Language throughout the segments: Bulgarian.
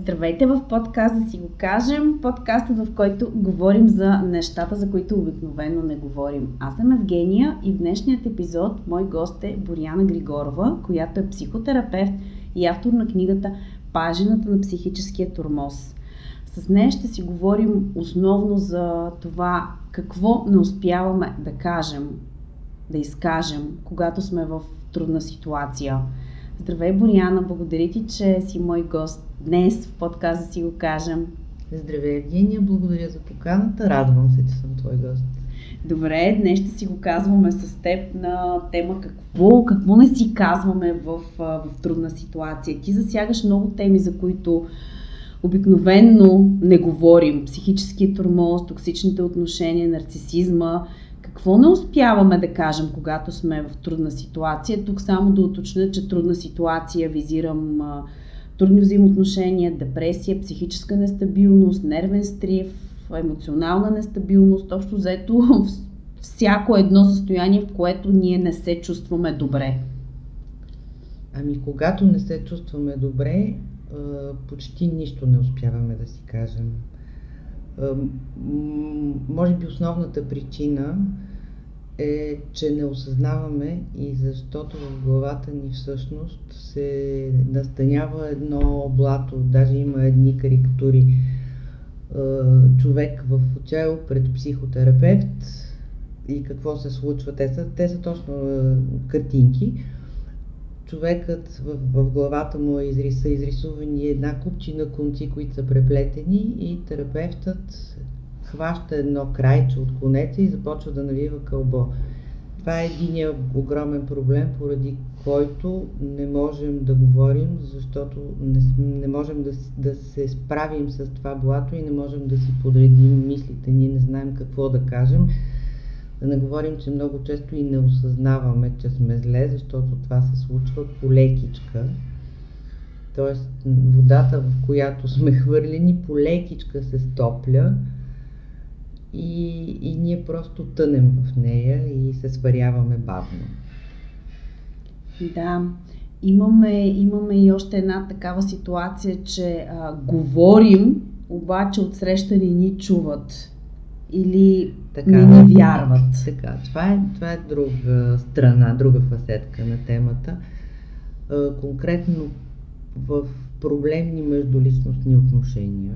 Здравейте в подкаст да си го кажем. Подкастът, в който говорим за нещата, за които обикновено не говорим. Аз съм Евгения и в днешният епизод мой гост е Боряна Григорова, която е психотерапевт и автор на книгата Пажената на психическия тормоз. С нея ще си говорим основно за това какво не успяваме да кажем, да изкажем, когато сме в трудна ситуация. Здравей, Боряна, благодаря ти, че си мой гост днес в подкаст да си го кажем. Здравей, Евгения, благодаря за поканата. Радвам се, че съм твой гост. Добре, днес ще си го казваме с теб на тема какво, какво не си казваме в, в трудна ситуация. Ти засягаш много теми, за които обикновенно не говорим. Психическия тормоз, токсичните отношения, нарцисизма. Какво не успяваме да кажем, когато сме в трудна ситуация? Тук само да уточня, че трудна ситуация визирам трудни взаимоотношения, депресия, психическа нестабилност, нервен стрив, емоционална нестабилност, общо взето всяко едно състояние, в което ние не се чувстваме добре. Ами, когато не се чувстваме добре, почти нищо не успяваме да си кажем. Може би основната причина е, че не осъзнаваме и защото в главата ни всъщност се настанява едно блато, даже има едни карикатури. Човек в отчаяло пред психотерапевт и какво се случва. Те са, те са точно картинки. Човекът в, в главата му е изрис, са изрисувани една купчина конци, които са преплетени и терапевтът хваща едно крайче от конеца и започва да навива кълбо. Това е един огромен проблем, поради който не можем да говорим, защото не, не можем да, да се справим с това блато и не можем да си подредим мислите. Ние не знаем какво да кажем. Да не говорим, че много често и не осъзнаваме, че сме зле, защото това се случва по лекичка. Тоест водата, в която сме хвърлени, по лекичка се стопля и, и ние просто тънем в нея и се сваряваме бавно. Да, имаме, имаме и още една такава ситуация, че а, говорим, обаче отсреща не ни чуват или така, не ни вярват. Така, това е, това е друга страна, друга фасетка на темата. Конкретно в проблемни междуличностни отношения,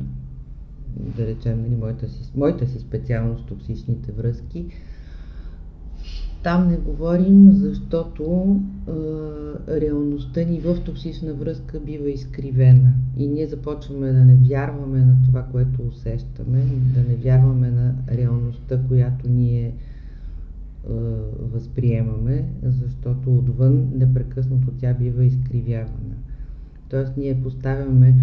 да речем, нали, моята, си, моята си специалност, токсичните връзки, там не говорим, защото а, реалността ни в токсична връзка бива изкривена. И ние започваме да не вярваме на това, което усещаме, да не вярваме на реалността, която ние а, възприемаме, защото отвън непрекъснато тя бива изкривявана. Тоест ние поставяме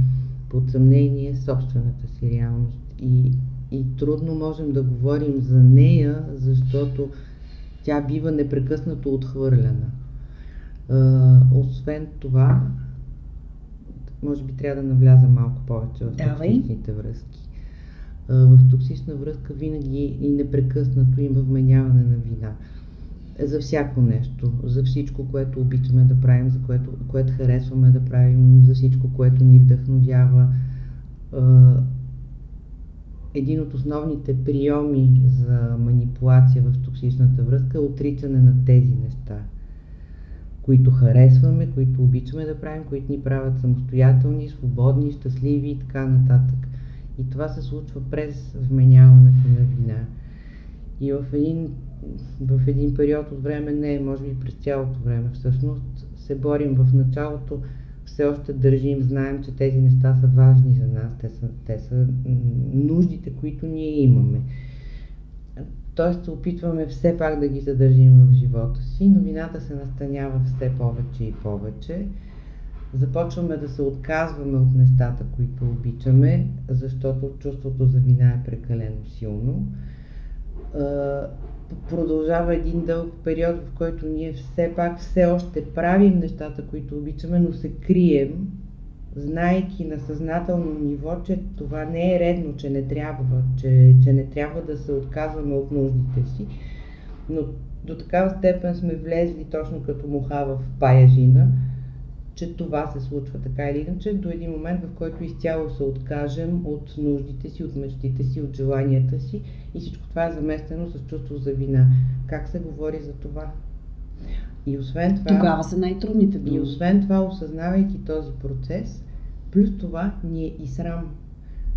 под съмнение собствената си реалност и, и трудно можем да говорим за нея, защото тя бива непрекъснато отхвърляна. А, освен това, може би трябва да навляза малко повече в токсичните връзки. А, в токсична връзка винаги и непрекъснато има вменяване на вина за всяко нещо, за всичко, което обичаме да правим, за което, което харесваме да правим, за всичко, което ни вдъхновява. Един от основните приеми за манипулация в токсичната връзка е отричане на тези неща, които харесваме, които обичаме да правим, които ни правят самостоятелни, свободни, щастливи и така нататък. И това се случва през вменяването на вина. И в един в един период от време, не, може би през цялото време всъщност, се борим в началото, все още държим, знаем, че тези неща са важни за нас, те са, те са нуждите, които ние имаме. Тоест опитваме все пак да ги задържим в живота си, но вината се настанява все повече и повече. Започваме да се отказваме от нещата, които обичаме, защото чувството за вина е прекалено силно продължава един дълъг период, в който ние все пак все още правим нещата, които обичаме, но се крием, знайки на съзнателно ниво, че това не е редно, че не трябва, че, че не трябва да се отказваме от нуждите си. Но до такава степен сме влезли точно като муха в паяжина, че това се случва така или иначе, до един момент, в който изцяло се откажем от нуждите си, от мечтите си, от желанията си и всичко това е заместено с чувство за вина. Как се говори за това? И освен това... Тогава са най-трудните думи. И освен това, осъзнавайки този процес, плюс това ни е и срам.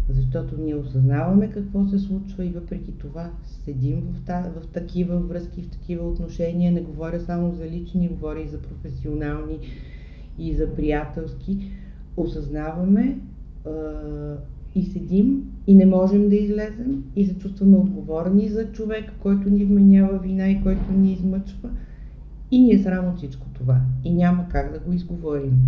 Защото ние осъзнаваме какво се случва и въпреки това седим в, та, в такива връзки, в такива отношения. Не говоря само за лични, говоря и за професионални и за приятелски. Осъзнаваме а, и седим и не можем да излезем и се чувстваме отговорни за човек, който ни вменява вина и който ни измъчва. И ни е срам от всичко това. И няма как да го изговорим.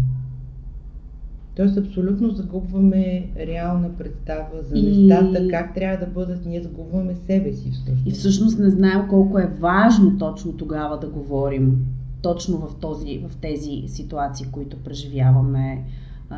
Тоест абсолютно загубваме реална представа за нещата, и... как трябва да бъдат, ние загубваме себе си всъщност. И всъщност не знаем колко е важно точно тогава да говорим, точно в, този, в тези ситуации, които преживяваме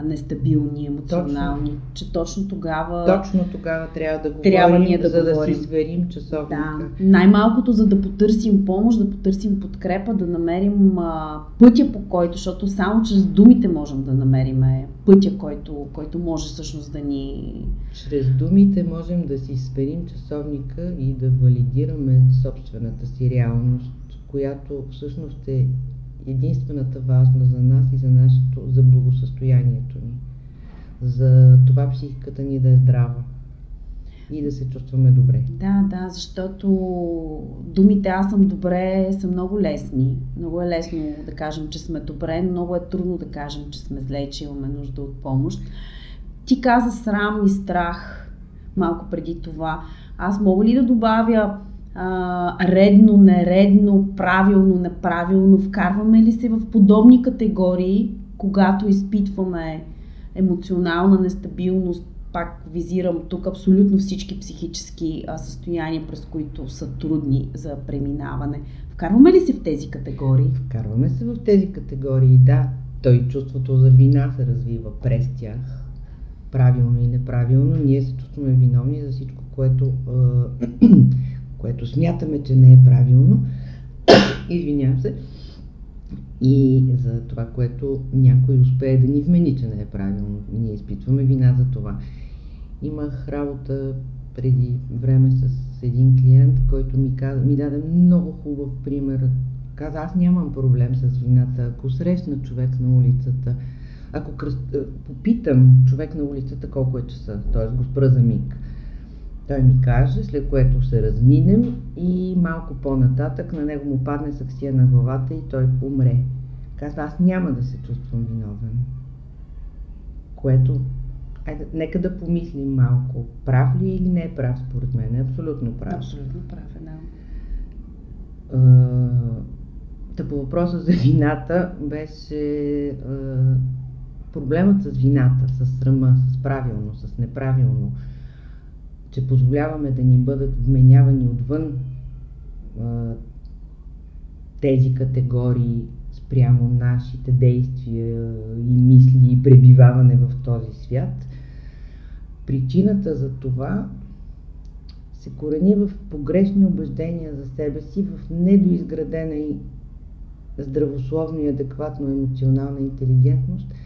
нестабилни, емоционални, точно. че точно тогава... Точно тогава трябва да говорим, трябва ние да за говорим. да си сверим часовника. Да, най-малкото за да потърсим помощ, да потърсим подкрепа, да намерим а, пътя по който, защото само чрез думите можем да намерим пътя, който, който може всъщност да ни... Чрез думите можем да си сверим часовника и да валидираме собствената си реалност, която всъщност е единствената важна за нас и за нашето, за благосъстоянието ни. За това психиката ни да е здрава и да се чувстваме добре. Да, да, защото думите аз съм добре са много лесни. Много е лесно да кажем, че сме добре, много е трудно да кажем, че сме зле, че имаме нужда от помощ. Ти каза срам и страх малко преди това. Аз мога ли да добавя редно, нередно, правилно, неправилно, вкарваме ли се в подобни категории, когато изпитваме емоционална нестабилност, пак визирам тук абсолютно всички психически състояния, през които са трудни за преминаване. Вкарваме ли се в тези категории? Вкарваме се в тези категории, да. Той чувството за вина се развива през тях. Правилно и неправилно. Ние се чувстваме виновни за всичко, което което смятаме, че не е правилно, извинявам се, и за това, което някой успее да ни вмени, че не е правилно. Ние изпитваме вина за това. Имах работа преди време с един клиент, който ми, каза, ми даде много хубав пример. Каза, аз нямам проблем с вината. Ако срещна човек на улицата, ако кръст... попитам човек на улицата колко е часа, т.е. го спра за миг, той ми каже, след което се разминем и малко по-нататък на него му падне саксия на главата и той умре. Казва, аз няма да се чувствам виновен. Което, айде, нека да помислим малко. Прав ли е или не е прав според мен? Е абсолютно прав. Абсолютно прав е, да. Та по въпроса за вината беше проблемът с вината, с срама, с правилно, с неправилно че позволяваме да ни бъдат вменявани отвън а, тези категории спрямо нашите действия и мисли и пребиваване в този свят. Причината за това се корени в погрешни убеждения за себе си, в недоизградена и здравословно и адекватно емоционална интелигентност –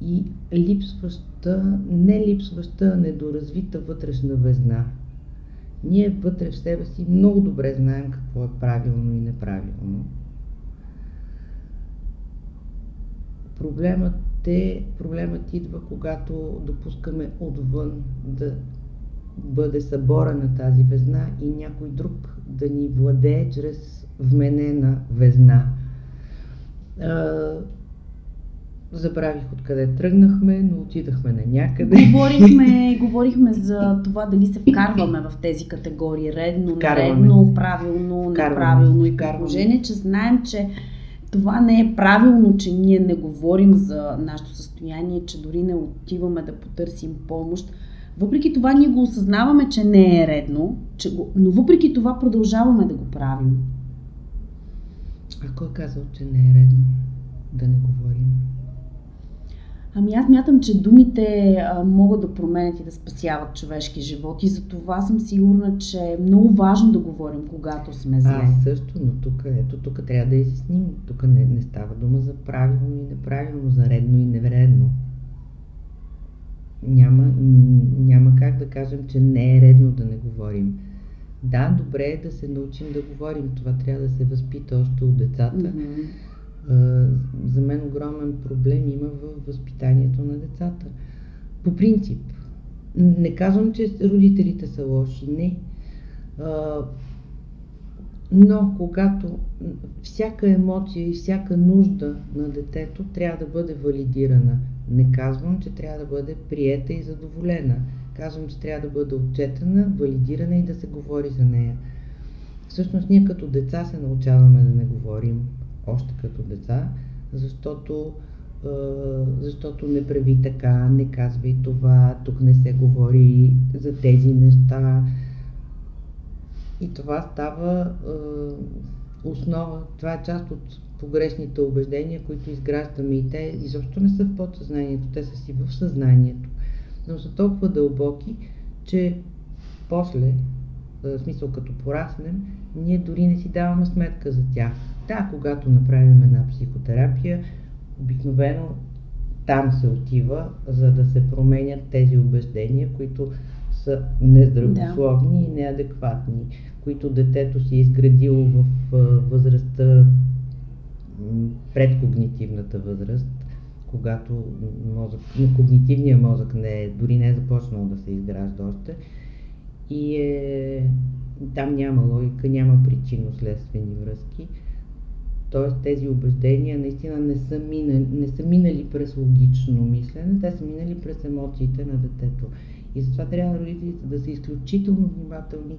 и липсваща, не липсваща, недоразвита вътрешна везна. Ние вътре в себе си много добре знаем какво е правилно и неправилно. Проблемът е, проблемът идва, когато допускаме отвън да бъде събора на тази везна и някой друг да ни владее чрез вменена везна Забравих откъде тръгнахме, но отидахме на някъде. Говорихме, говорихме за това дали се вкарваме в тези категории редно, нередно, правилно, неправилно и положение, че знаем, че това не е правилно, че ние не говорим за нашето състояние, че дори не отиваме да потърсим помощ. Въпреки това ние го осъзнаваме, че не е редно, че го, но въпреки това продължаваме да го правим. А кой е казал, че не е редно да не говорим? Ами аз мятам, че думите а, могат да променят и да спасяват човешки живот и за това съм сигурна, че е много важно да говорим, когато сме зле. Аз също, но тук, ето, тук трябва да изясним. Тук не, не става дума за правилно и неправилно, за редно и невредно. Няма, няма как да кажем, че не е редно да не говорим. Да, добре е да се научим да говорим. Това трябва да се възпита още от децата. Mm-hmm за мен огромен проблем има в възпитанието на децата. По принцип. Не казвам, че родителите са лоши, не. Но когато всяка емоция и всяка нужда на детето трябва да бъде валидирана, не казвам, че трябва да бъде приета и задоволена. Казвам, че трябва да бъде отчетена, валидирана и да се говори за нея. Всъщност ние като деца се научаваме да не говорим още като деца, защото, защото не прави така, не казвай това, тук не се говори за тези неща. И това става основа, това е част от погрешните убеждения, които изграждаме и те изобщо не са в подсъзнанието, те са си в съзнанието. Но са толкова дълбоки, че после, в смисъл като пораснем, ние дори не си даваме сметка за тях. Да, когато направим една психотерапия, обикновено там се отива, за да се променят тези убеждения, които са нездравословни да. и неадекватни, които детето си е изградило в възрастта, предкогнитивната възраст, когато мозък, когнитивният мозък не е, дори не е започнал да се изгражда още. И е, там няма логика, няма причинно-следствени връзки. Тоест тези убеждения наистина не са, минали, не са минали през логично мислене, те са минали през емоциите на детето. И затова трябва родителите да са изключително внимателни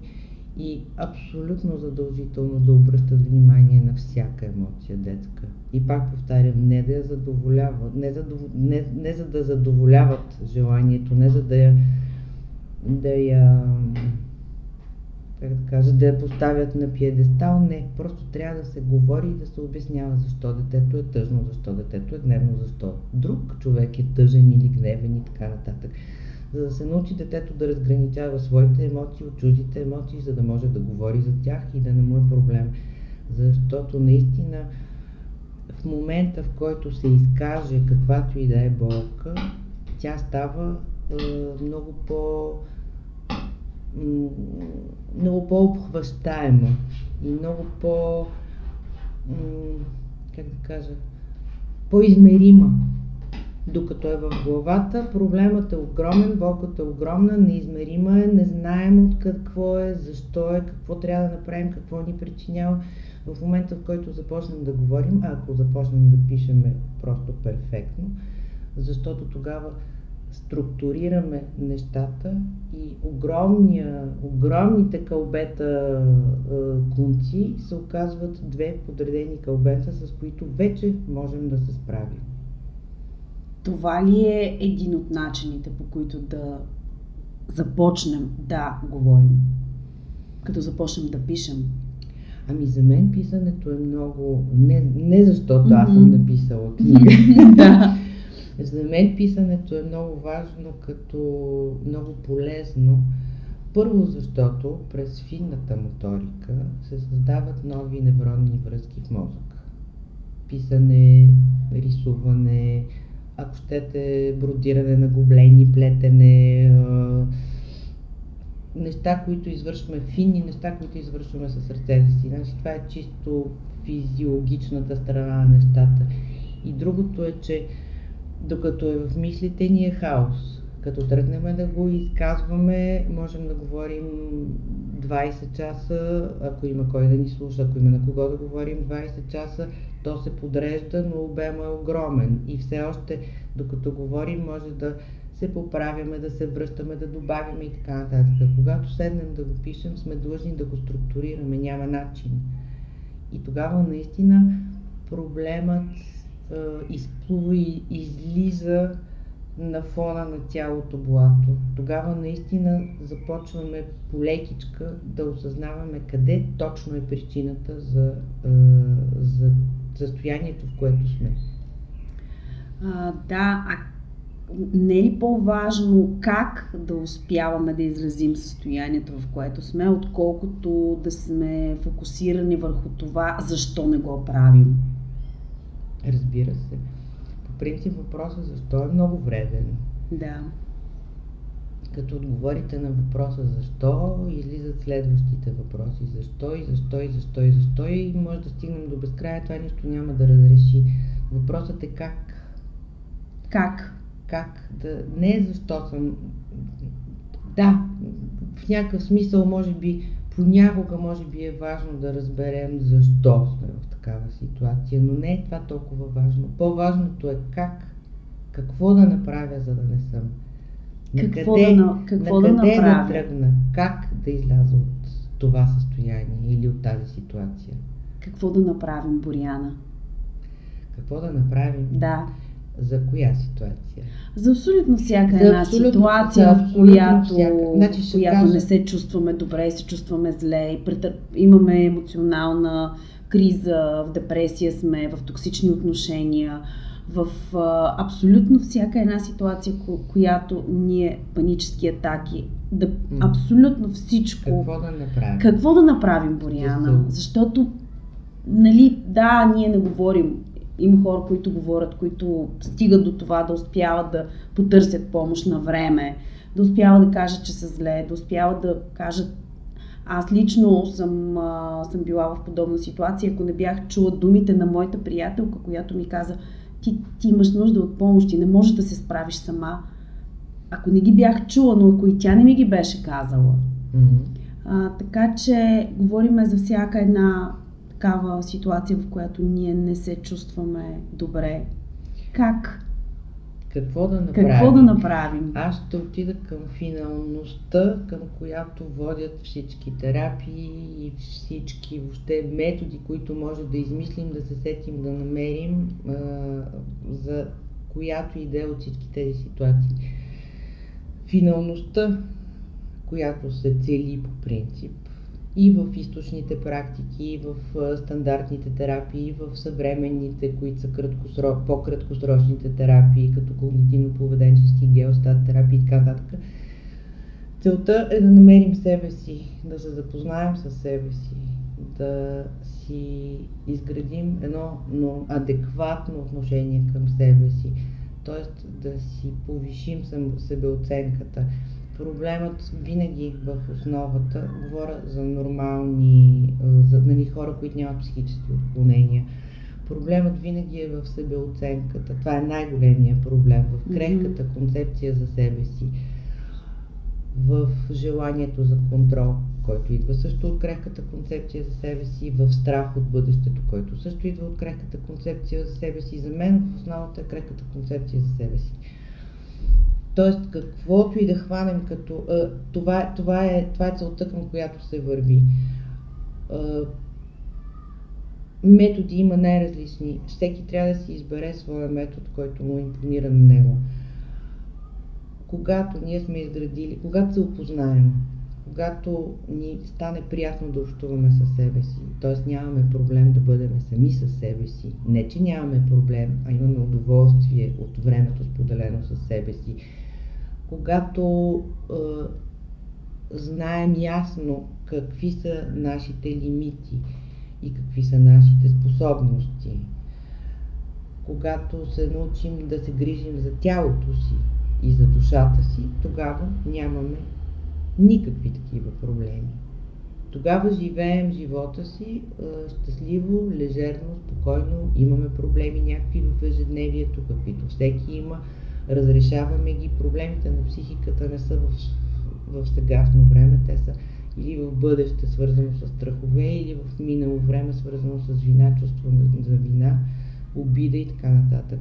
и абсолютно задължително да обръщат внимание на всяка емоция детска. И пак повтарям, не да я задоволяват, не, задов... не, не за да задоволяват желанието, не за да я, да я как да кажа, да я поставят на пиедестал. Не, просто трябва да се говори и да се обяснява защо детето е тъжно, защо детето е гневно, защо друг човек е тъжен или гневен и така нататък. За да се научи детето да разграничава своите емоции от чуждите емоции, за да може да говори за тях и да не му е проблем. Защото наистина в момента, в който се изкаже каквато и да е болка, тя става е, много по- много по-обхващаема и много по, как да кажа, по-измерима. Докато е в главата, проблемът е огромен, болката е огромна, неизмерима е, не знаем от какво е, защо е, какво трябва да направим, какво ни причинява. В момента, в който започнем да говорим, ако започнем да пишеме просто перфектно, защото тогава структурираме нещата и огромния, огромните кълбета конци се оказват две подредени кълбета, с които вече можем да се справим. Това ли е един от начините, по които да започнем да говорим? Като започнем да пишем? Ами за мен писането е много... Не, не защото mm-hmm. аз съм написала книга. да. За мен писането е много важно, като много полезно. Първо, защото през финната моторика се създават нови невронни връзки в мозъка. Писане, рисуване, ако щете, бродиране на гоблени, плетене, неща, които извършваме, финни неща, които извършваме с ръцете си. Значи, това е чисто физиологичната страна на нещата. И другото е, че докато е в мислите ни е хаос. Като тръгнем да го изказваме, можем да говорим 20 часа, ако има кой да ни слуша, ако има на кого да говорим 20 часа, то се подрежда, но обема е огромен. И все още, докато говорим, може да се поправяме, да се връщаме, да добавяме и така нататък. Когато седнем да го пишем, сме длъжни да го структурираме, няма начин. И тогава наистина проблемът изплува и излиза на фона на цялото блато. Тогава наистина започваме полекичка да осъзнаваме къде точно е причината за, за състоянието, в което сме. А, да, а не е ли по-важно как да успяваме да изразим състоянието, в което сме, отколкото да сме фокусирани върху това, защо не го правим? Разбира се. По принцип въпросът защо е много вреден. Да. Като отговорите на въпроса защо, излизат следващите въпроси. Защо и защо и защо и защо и може да стигнем до безкрая, това нищо няма да разреши. Въпросът е как. Как? Как да... Не защо съм... Да, в някакъв смисъл, може би, понякога може би е важно да разберем защо сме в такава ситуация, но не е това толкова важно. По-важното е как, какво да направя, за да не съм. Какво, да, какво да направя? да тръгна, как да изляза от това състояние или от тази ситуация. Какво да направим, Боряна? Какво да направим? Да. За коя ситуация? За абсолютно всяка една абсолютно, ситуация, за в която, значи, в която кажа... не се чувстваме добре, се чувстваме зле, и претър... имаме емоционална криза, в депресия сме, в токсични отношения, в а, абсолютно всяка една ситуация, ко, която ние панически атаки, да, абсолютно всичко. Какво да направим? Какво да направим, Бориана? Защото, нали, да, ние не говорим. Има хора, които говорят, които стигат до това да успяват да потърсят помощ на време, да успяват да кажат, че са зле, да успяват да кажат аз лично съм, а, съм била в подобна ситуация, ако не бях чула думите на моята приятелка, която ми каза, ти, ти имаш нужда от помощ, ти не можеш да се справиш сама. Ако не ги бях чула, но ако и тя не ми ги беше казала. Mm-hmm. А, така че говориме за всяка една такава ситуация, в която ние не се чувстваме добре. Как какво да направим? Какво да направим? Аз ще отида към финалността, към която водят всички терапии и всички въобще методи, които може да измислим, да се сетим, да намерим а, за която идея от всички тези ситуации. Финалността, която се цели по принцип, и в източните практики, и в стандартните терапии, и в съвременните, които са краткосро... по-краткосрочните терапии, като когнитивно-поведенчески, геостат терапии и така нататък. Целта е да намерим себе си, да се запознаем с себе си, да си изградим едно но адекватно отношение към себе си, т.е. да си повишим себеоценката, проблемът винаги в основата, говоря за нормални, за нали, хора, които нямат психически отклонения, проблемът винаги е в себеоценката. Това е най-големия проблем, в крехката концепция за себе си, в желанието за контрол, който идва също от крехката концепция за себе си, в страх от бъдещето, който също идва от крехката концепция за себе си. За мен в основата е крехката концепция за себе си. Тоест, каквото и да хванем като... Това, това, е, това е целта, към която се върви. Методи има най-различни. Всеки трябва да си избере своя метод, който му импонира на него. Когато ние сме изградили, когато се опознаем, когато ни стане приятно да общуваме със себе си, т.е. нямаме проблем да бъдем сами със себе си, не че нямаме проблем, а имаме удоволствие от времето споделено със себе си, когато е, знаем ясно какви са нашите лимити и какви са нашите способности, когато се научим да се грижим за тялото си и за душата си, тогава нямаме никакви такива проблеми. Тогава живеем живота си е, щастливо, лежерно, спокойно, имаме проблеми някакви в ежедневието, каквито всеки има, разрешаваме ги. Проблемите на психиката не са в, в сегашно време, те са или в бъдеще, свързано с страхове, или в минало време, свързано с вина, чувство за вина, обида и така нататък.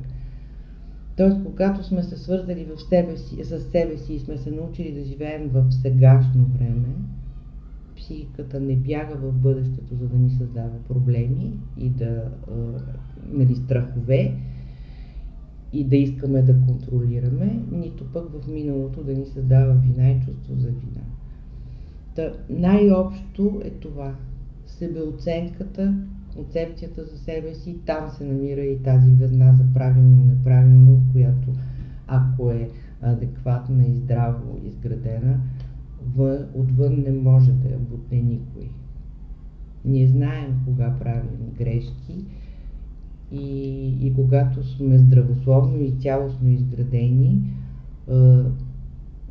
Тоест, когато сме се свързали в себе си, с себе си и сме се научили да живеем в сегашно време, психиката не бяга в бъдещето, за да ни създава проблеми и да, нали, страхове, и да искаме да контролираме, нито пък в миналото да ни създава вина и чувство за вина. Та, най-общо е това. Себеоценката, концепцията за себе си, там се намира и тази ведна за правилно, неправилно, която ако е адекватна и здраво изградена, отвън не може да я бутне никой. Ние знаем кога правим грешки и, и когато сме здравословно и цялостно изградени,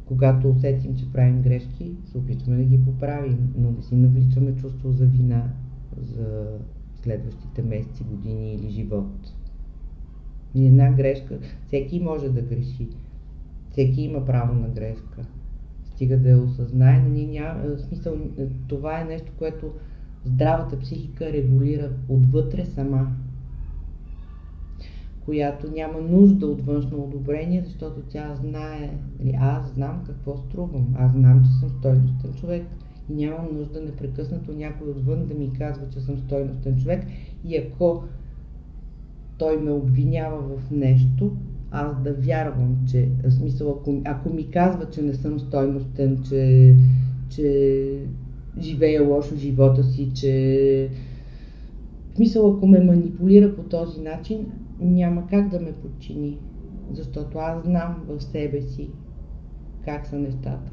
когато усетим, че правим грешки, се опитваме да ги поправим, но не си навличаме чувство за вина за следващите месеци, години или живот. И една грешка, всеки може да греши. Всеки има право на грешка. Стига да я осъзнае, но ние няма, смисъл, това е нещо, което здравата психика регулира отвътре сама която няма нужда от външно одобрение, защото тя знае, нали, аз знам какво струвам, аз знам, че съм стойностен човек и нямам нужда непрекъснато някой отвън да ми казва, че съм стойностен човек. И ако той ме обвинява в нещо, аз да вярвам, че, в смисъл, ако, ако ми казва, че не съм стойностен, че, че живея лошо живота си, че в смисъл, ако ме манипулира по този начин, няма как да ме подчини, защото аз знам в себе си как са нещата.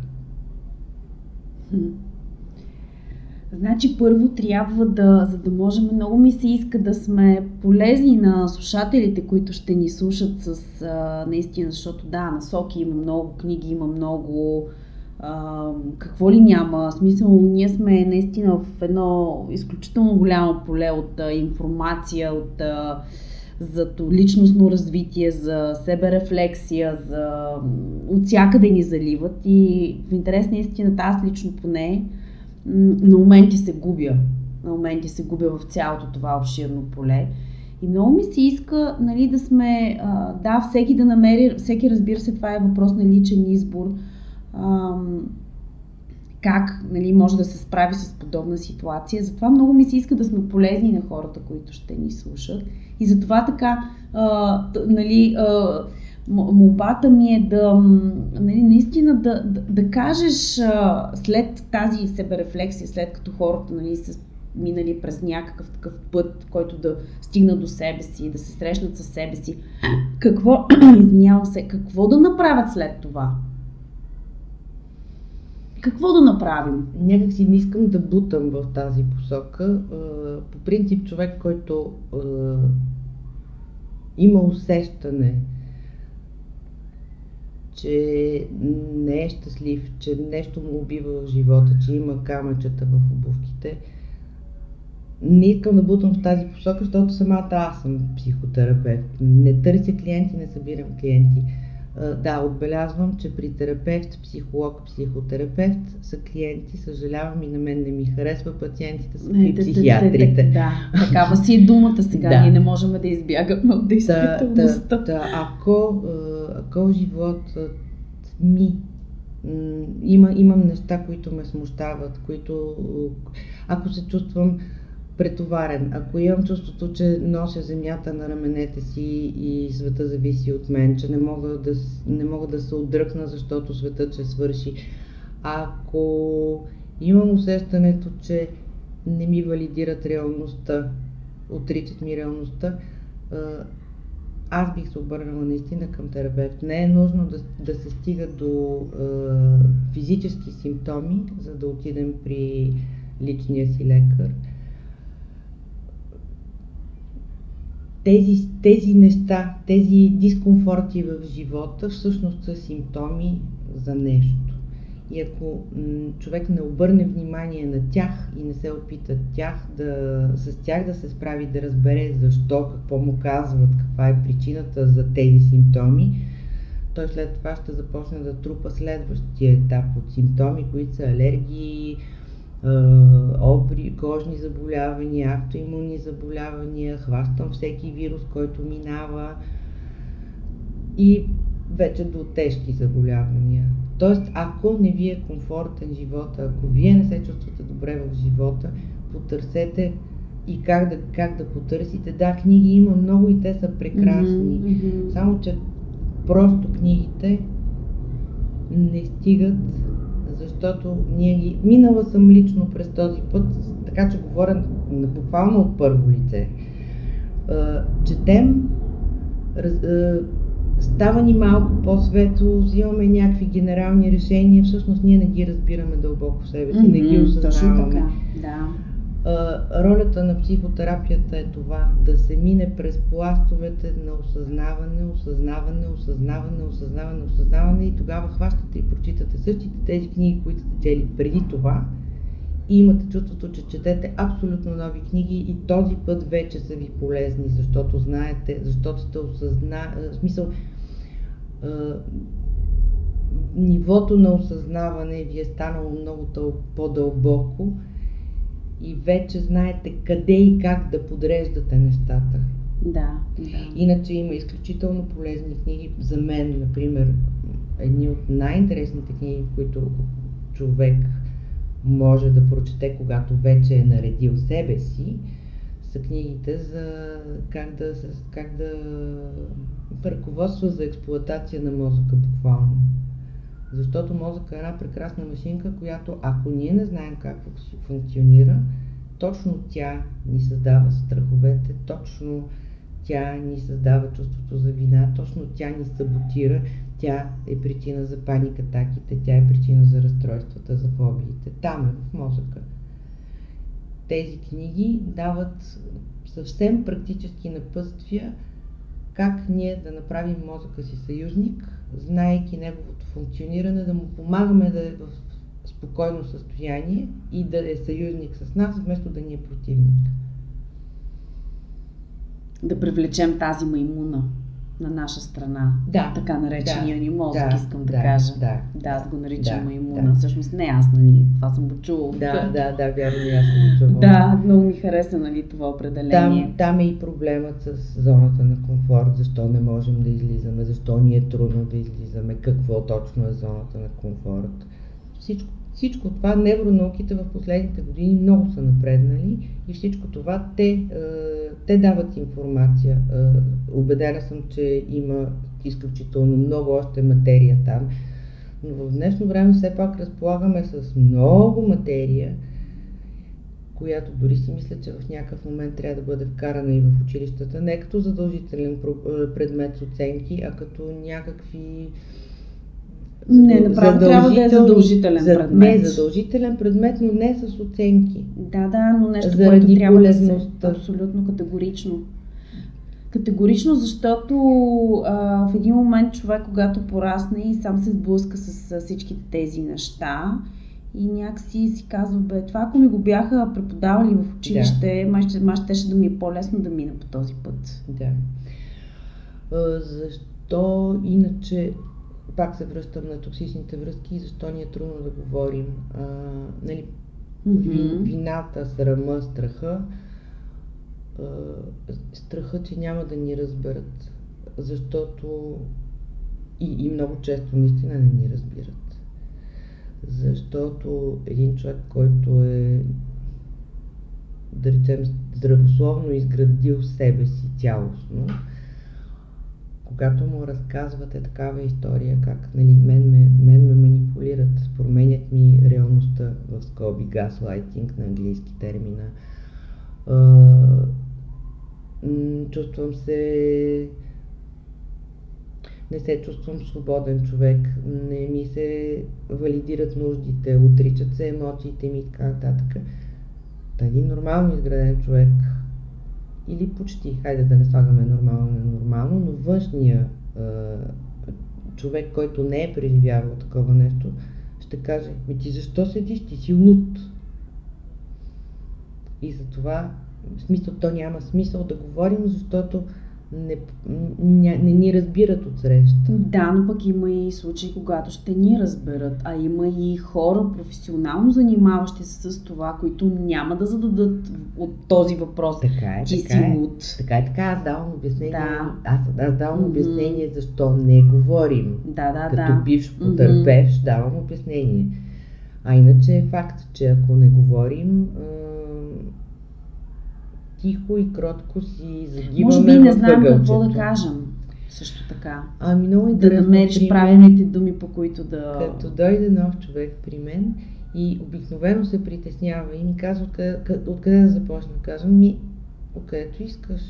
Значи първо трябва да, за да можем, много ми се иска да сме полезни на слушателите, които ще ни слушат с а, наистина, защото да, насоки има много, книги има много, а, какво ли няма. Смисъл, ние сме наистина в едно изключително голямо поле от а, информация, от а, за личностно развитие, за себе рефлексия, за... от всякъде ни заливат и в интерес на истината аз лично поне на моменти се губя. На моменти се губя в цялото това обширно поле. И много ми се иска нали, да сме, да, всеки да намери, всеки разбира се, това е въпрос на личен избор, как нали, може да се справи с подобна ситуация. Затова много ми се иска да сме полезни на хората, които ще ни слушат. И затова така, а, нали, а, молбата ми е да, нали, наистина да, да, да кажеш а, след тази себерефлексия, след като хората нали, са минали през някакъв такъв път, който да стигна до себе си, да се срещнат със себе си, какво, извинявам се, какво да направят след това? Какво да направим? Някак си не искам да бутам в тази посока. По принцип човек, който има усещане, че не е щастлив, че нещо му убива в живота, че има камъчета в обувките, не искам да бутам в тази посока, защото самата аз съм психотерапевт. Не търся клиенти, не събирам клиенти да, отбелязвам, че при терапевт, психолог, психотерапевт са клиенти. Съжалявам и на мен не ми харесва. Пациентите са при психиатрите. Да, такава си е думата сега. Да. Ние не можем да избягаме от действителността. Да, да, ако, ако животът ми има, имам неща, които ме смущават, които ако се чувствам претоварен. Ако имам чувството, че нося земята на раменете си и света зависи от мен, че не мога да, не мога да се отдръкна, защото светът ще свърши. Ако имам усещането, че не ми валидират реалността, отричат ми реалността, аз бих се обърнала наистина към терапевт. Не е нужно да, да се стига до е, физически симптоми, за да отидем при личния си лекар. Тези, тези неща, тези дискомфорти в живота всъщност са симптоми за нещо. И ако човек не обърне внимание на тях и не се опита тях да, с тях да се справи, да разбере защо, какво му казват, каква е причината за тези симптоми, той след това ще започне да трупа следващия етап от симптоми, които са алергии, обри, кожни заболявания, автоимунни заболявания, хващам всеки вирус, който минава и вече до тежки заболявания. Тоест, ако не ви е комфортен живота, ако вие не се чувствате добре в живота, потърсете и как да, как да потърсите. Да, книги има много и те са прекрасни. Mm-hmm. Само, че просто книгите не стигат защото ние ги... Минала съм лично през този път, така че говоря буквално от първо лице. Четем, раз, става ни малко по-светло, взимаме някакви генерални решения, всъщност ние не ги разбираме дълбоко в себе си, mm-hmm, не ги осъзнаваме. Точно така, да. Ролята на психотерапията е това, да се мине през пластовете на осъзнаване, осъзнаване, осъзнаване, осъзнаване, осъзнаване и тогава хващате и прочитате същите тези книги, които сте чели преди това и имате чувството, че четете абсолютно нови книги и този път вече са ви полезни, защото знаете, защото сте осъзна... Смисъл, нивото на осъзнаване ви е станало много по-дълбоко и вече знаете къде и как да подреждате нещата. Да, да. Иначе има изключително полезни книги. За мен, например, едни от най-интересните книги, които човек може да прочете, когато вече е наредил себе си, са книгите за как да, как да ръководства за експлуатация на мозъка буквално. Защото мозъка е една прекрасна машинка, която ако ние не знаем как функционира, точно тя ни създава страховете, точно тя ни създава чувството за вина, точно тя ни саботира, тя е причина за паникатаките, тя е причина за разстройствата, за фобиите. Там е, в мозъка. Тези книги дават съвсем практически напътствия как ние да направим мозъка си съюзник, знаеки неговото функциониране, да му помагаме да е в спокойно състояние и да е съюзник с нас, вместо да ни е противник. Да привлечем тази маймуна на наша страна. Да. Така наречения да, ни мозък, да, искам да, да кажа. Да, да, аз го наричам да, маймуна. Да. Всъщност не аз, нали? Това съм го чувала. Да, да, да, вярно, аз съм го чувала. Да, много ми хареса, нали, това определение. Там, там е и проблемът с зоната на комфорт, защо не можем да излизаме, защо ни е трудно да излизаме, какво точно е зоната на комфорт. Всичко всичко това невронауките в последните години много са напреднали и всичко това те, е, те дават информация. Обедена съм, че има изключително много още материя там, но в днешно време все пак разполагаме с много материя, която дори си мисля, че в някакъв момент трябва да бъде вкарана и в училищата, не като задължителен предмет с оценки, а като някакви не, направо трябва да е задължителен за, предмет. Не задължителен предмет, но не с оценки. Да, да, но нещо, Заради което трябва да се... Абсолютно категорично. Категорично, защото а, в един момент човек, когато порасне и сам се сблъска с, с всичките тези неща, и някакси си казва, бе, това ако ми го бяха преподавали в училище, да. май, ще, май ще да ми е по-лесно да мина по този път. Да. А, защо иначе пак се връщам на токсичните връзки и защо ни е трудно да говорим. А, нали, mm-hmm. Вината, срама, страха. А, страха, че няма да ни разберат, защото и, и много често наистина не ни разбират. Защото един човек, който е да речем здравословно изградил себе си цялостно, когато му разказвате такава история, как нали, мен, ме, мен ме манипулират, променят ми реалността в скоби, газлайтинг на английски термина, чувствам се не се чувствам свободен човек, не ми се валидират нуждите, отричат се емоциите ми и така нататък. Та един нормално изграден човек или почти, хайде да не слагаме нормално на нормално, но външния е, човек, който не е преживявал такова нещо, ще каже, ми ти защо седиш, ти си луд. И за това, в смисъл, то няма смисъл да говорим, защото не, не, не ни разбират от среща. Да, но пък има и случаи, когато ще ни разберат, а има и хора професионално занимаващи се с това, които няма да зададат от този въпрос. Така е, Ти така си е. луд. Така е, така. Аз давам обяснение. Да. Аз, аз давам Мгм. обяснение защо не говорим. Да, да, Като да. бивш потърпевш, давам обяснение. А иначе е факт, че ако не говорим, тихо и кротко си загиваме Може би не в знаем какво да кажем. Също така. Ами много Да интересно. намериш при мен, правилните думи, по които да... Като дойде нов човек при мен и обикновено се притеснява и ми казва откъде, къ- откъде да започна. Казвам ми, откъдето искаш.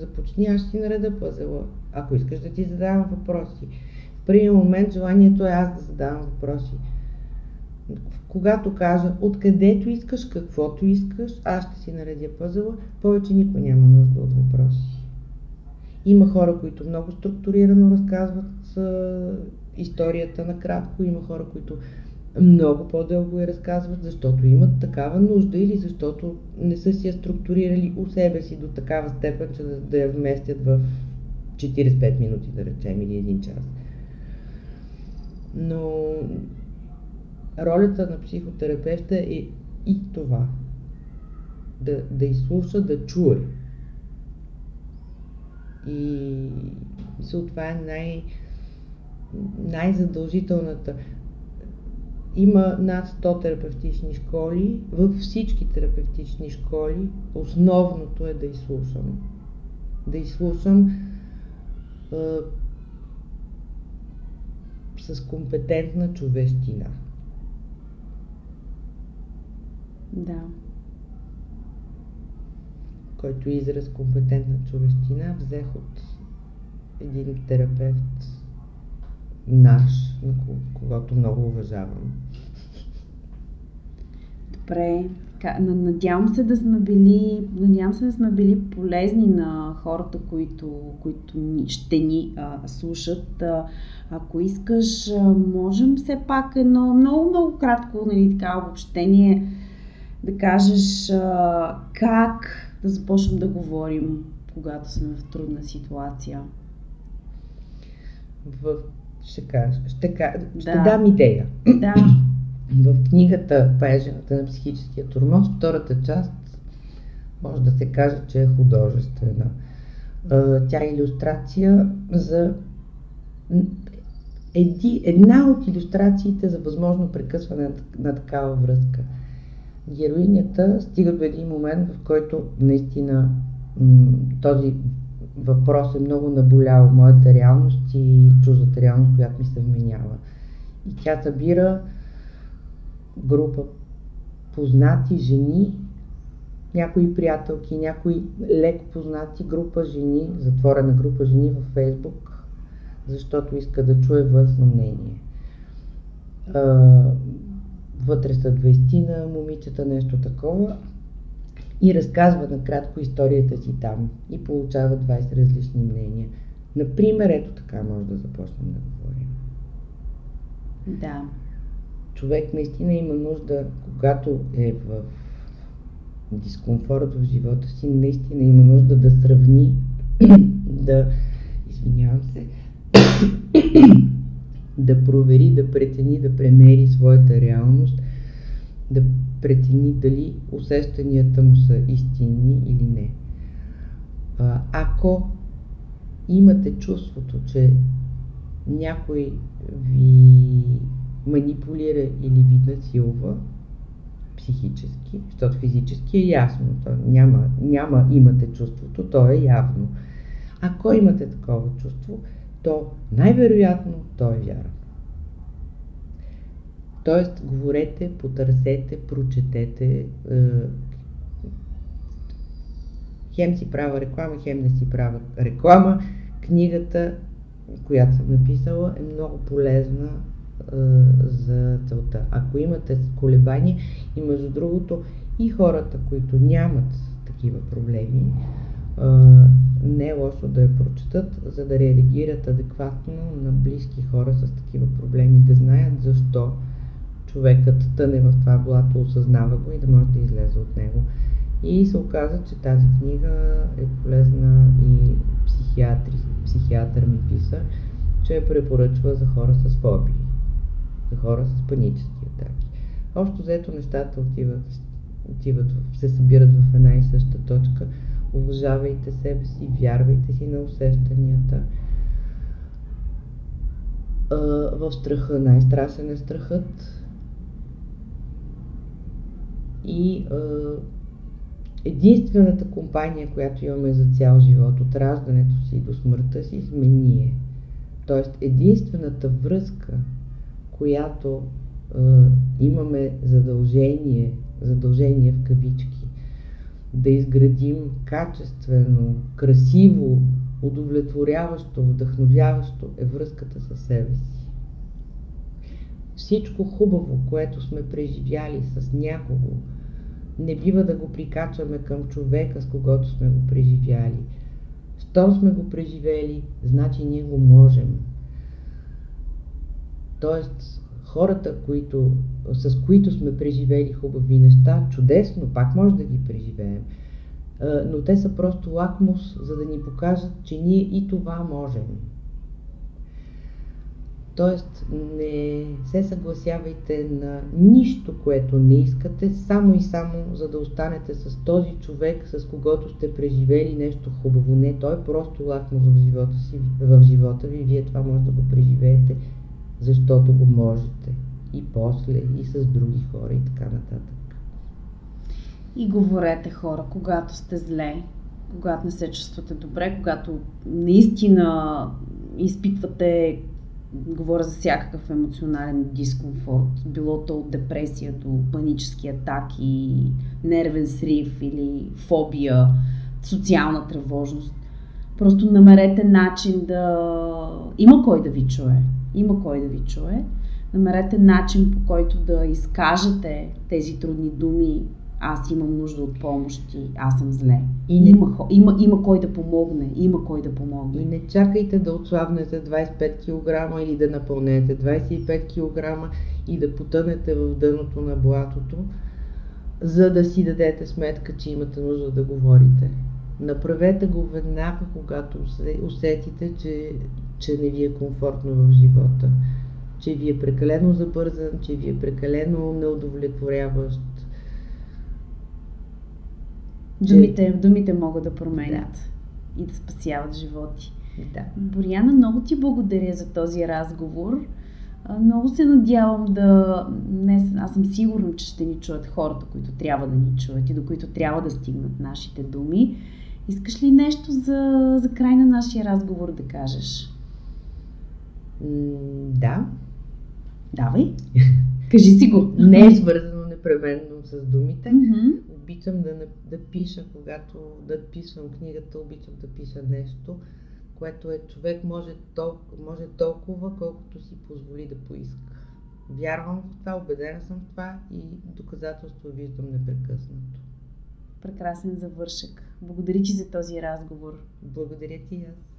започни, аз си нареда пъзела. Ако искаш да ти задавам въпроси. В първия момент желанието е аз да задавам въпроси. Когато кажа откъдето искаш, каквото искаш, аз ще си наредя пъзела, повече никой няма нужда от въпроси. Има хора, които много структурирано разказват историята накратко, има хора, които много по-дълго я разказват, защото имат такава нужда или защото не са си я структурирали у себе си до такава степен, че да, да я вместят в 45 минути, да речем, или един час. Но ролята на психотерапевта е и това. Да, да изслуша, да чуе. И мисля, това е най- най-задължителната. Има над 100 терапевтични школи. Във всички терапевтични школи основното е да изслушам. Да изслушам е, с компетентна човещина. Да. Който израз компетентна човещина взех от един терапевт наш, на когато много уважавам. Добре. Надявам се да сме били, надявам се да сме били полезни на хората, които, които ще ни а, слушат. А, ако искаш, а, можем все пак едно много, много кратко нали, така, обобщение да кажеш а, как да започнем да говорим, когато сме в трудна ситуация. В ще кажа, ще, кажа, ще да. дам идея. Да. В книгата Паежената на психическия турмоз, втората част, може да се каже, че е художествена. Тя е иллюстрация за еди, една от иллюстрациите за възможно прекъсване на такава връзка. Героинята стига до един момент, в който наистина този въпрос е много наболял моята реалност и чуждата реалност, която ми се вменява. И тя събира група познати жени, някои приятелки, някои леко познати група жени, затворена група жени във Фейсбук, защото иска да чуе външно мнение. Вътре са 20 на момичета, нещо такова и разказва накратко историята си там и получава 20 различни мнения. Например, ето така може да започнем да говорим. Да. Човек наистина има нужда, когато е в дискомфорт в живота си, наистина има нужда да сравни, да, извинявам се, да провери, да прецени, да премери своята реалност, да прецени дали усещанията му са истинни или не. Ако имате чувството, че някой ви манипулира или ви насилва психически, защото физически е ясно, то няма, няма имате чувството, то е явно. Ако имате такова чувство, то най-вероятно то е вярно. Тоест, говорете, потърсете, прочетете. Е, хем си правя реклама, хем не си правя реклама. Книгата, която съм написала, е много полезна е, за целта. Ако имате колебания и между другото и хората, които нямат такива проблеми, е, не е лошо да я прочетат, за да реагират адекватно на близки хора с такива проблеми, да знаят защо човекът тъне в това блато, осъзнава го и да може да излезе от него. И се оказа, че тази книга е полезна и психиатри, психиатър ми писа, че я препоръчва за хора с фобии, за хора с панически атаки. Общо взето нещата отиват, отиват, се събират в една и съща точка. Уважавайте себе си, вярвайте си на усещанията. В страха най-страшен е страхът и единствената компания, която имаме за цял живот, от раждането си до смъртта си, сме ние. Тоест, единствената връзка, която имаме задължение, задължение в кавички, да изградим качествено, красиво, удовлетворяващо, вдъхновяващо е връзката със себе си. Всичко хубаво, което сме преживяли с някого, не бива да го прикачваме към човека, с когото сме го преживяли. Щом сме го преживели, значи ние го можем. Тоест, хората, които, с които сме преживели хубави неща, чудесно, пак може да ги преживеем. Но те са просто лакмус, за да ни покажат, че ние и това можем. Тоест, не се съгласявайте на нищо, което не искате, само и само за да останете с този човек, с когото сте преживели нещо хубаво. Не, той е просто лакмус в живота, си, в живота ви. Вие това може да го преживеете, защото го можете. И после, и с други хора, и така нататък. И говорете хора, когато сте зле, когато не се чувствате добре, когато наистина изпитвате говоря за всякакъв емоционален дискомфорт, било то от депресия до панически атаки, нервен срив или фобия, социална тревожност. Просто намерете начин да... Има кой да ви чуе. Има кой да ви чуе. Намерете начин по който да изкажете тези трудни думи аз имам нужда от помощ и аз съм зле. И не... има, има, има кой да помогне, има кой да помогне. И не чакайте да отслабнете 25 кг или да напълнете 25 кг и да потънете в дъното на блатото, за да си дадете сметка, че имате нужда да говорите. Направете го веднага, когато усетите, че, че не ви е комфортно в живота, че ви е прекалено забързан, че ви е прекалено неудовлетворяващ, Думите, думите могат да променят да. и да спасяват животи. Да. Боряна, много ти благодаря за този разговор. Много се надявам да... Не, аз съм сигурна, че ще ни чуят хората, които трябва да ни чуят и до които трябва да стигнат нашите думи. Искаш ли нещо за, за край на нашия разговор да кажеш? да. Давай. Кажи си го. Не е свързано непременно с думите. Mm-hmm обичам да, да пиша, когато да писвам книгата, обичам да пиша нещо, което е човек може толкова, може толкова колкото си позволи да поиска. Вярвам в това, убедена съм в това и доказателство виждам непрекъснато. Прекрасен завършък. Благодаря ти за този разговор. Благодаря ти аз.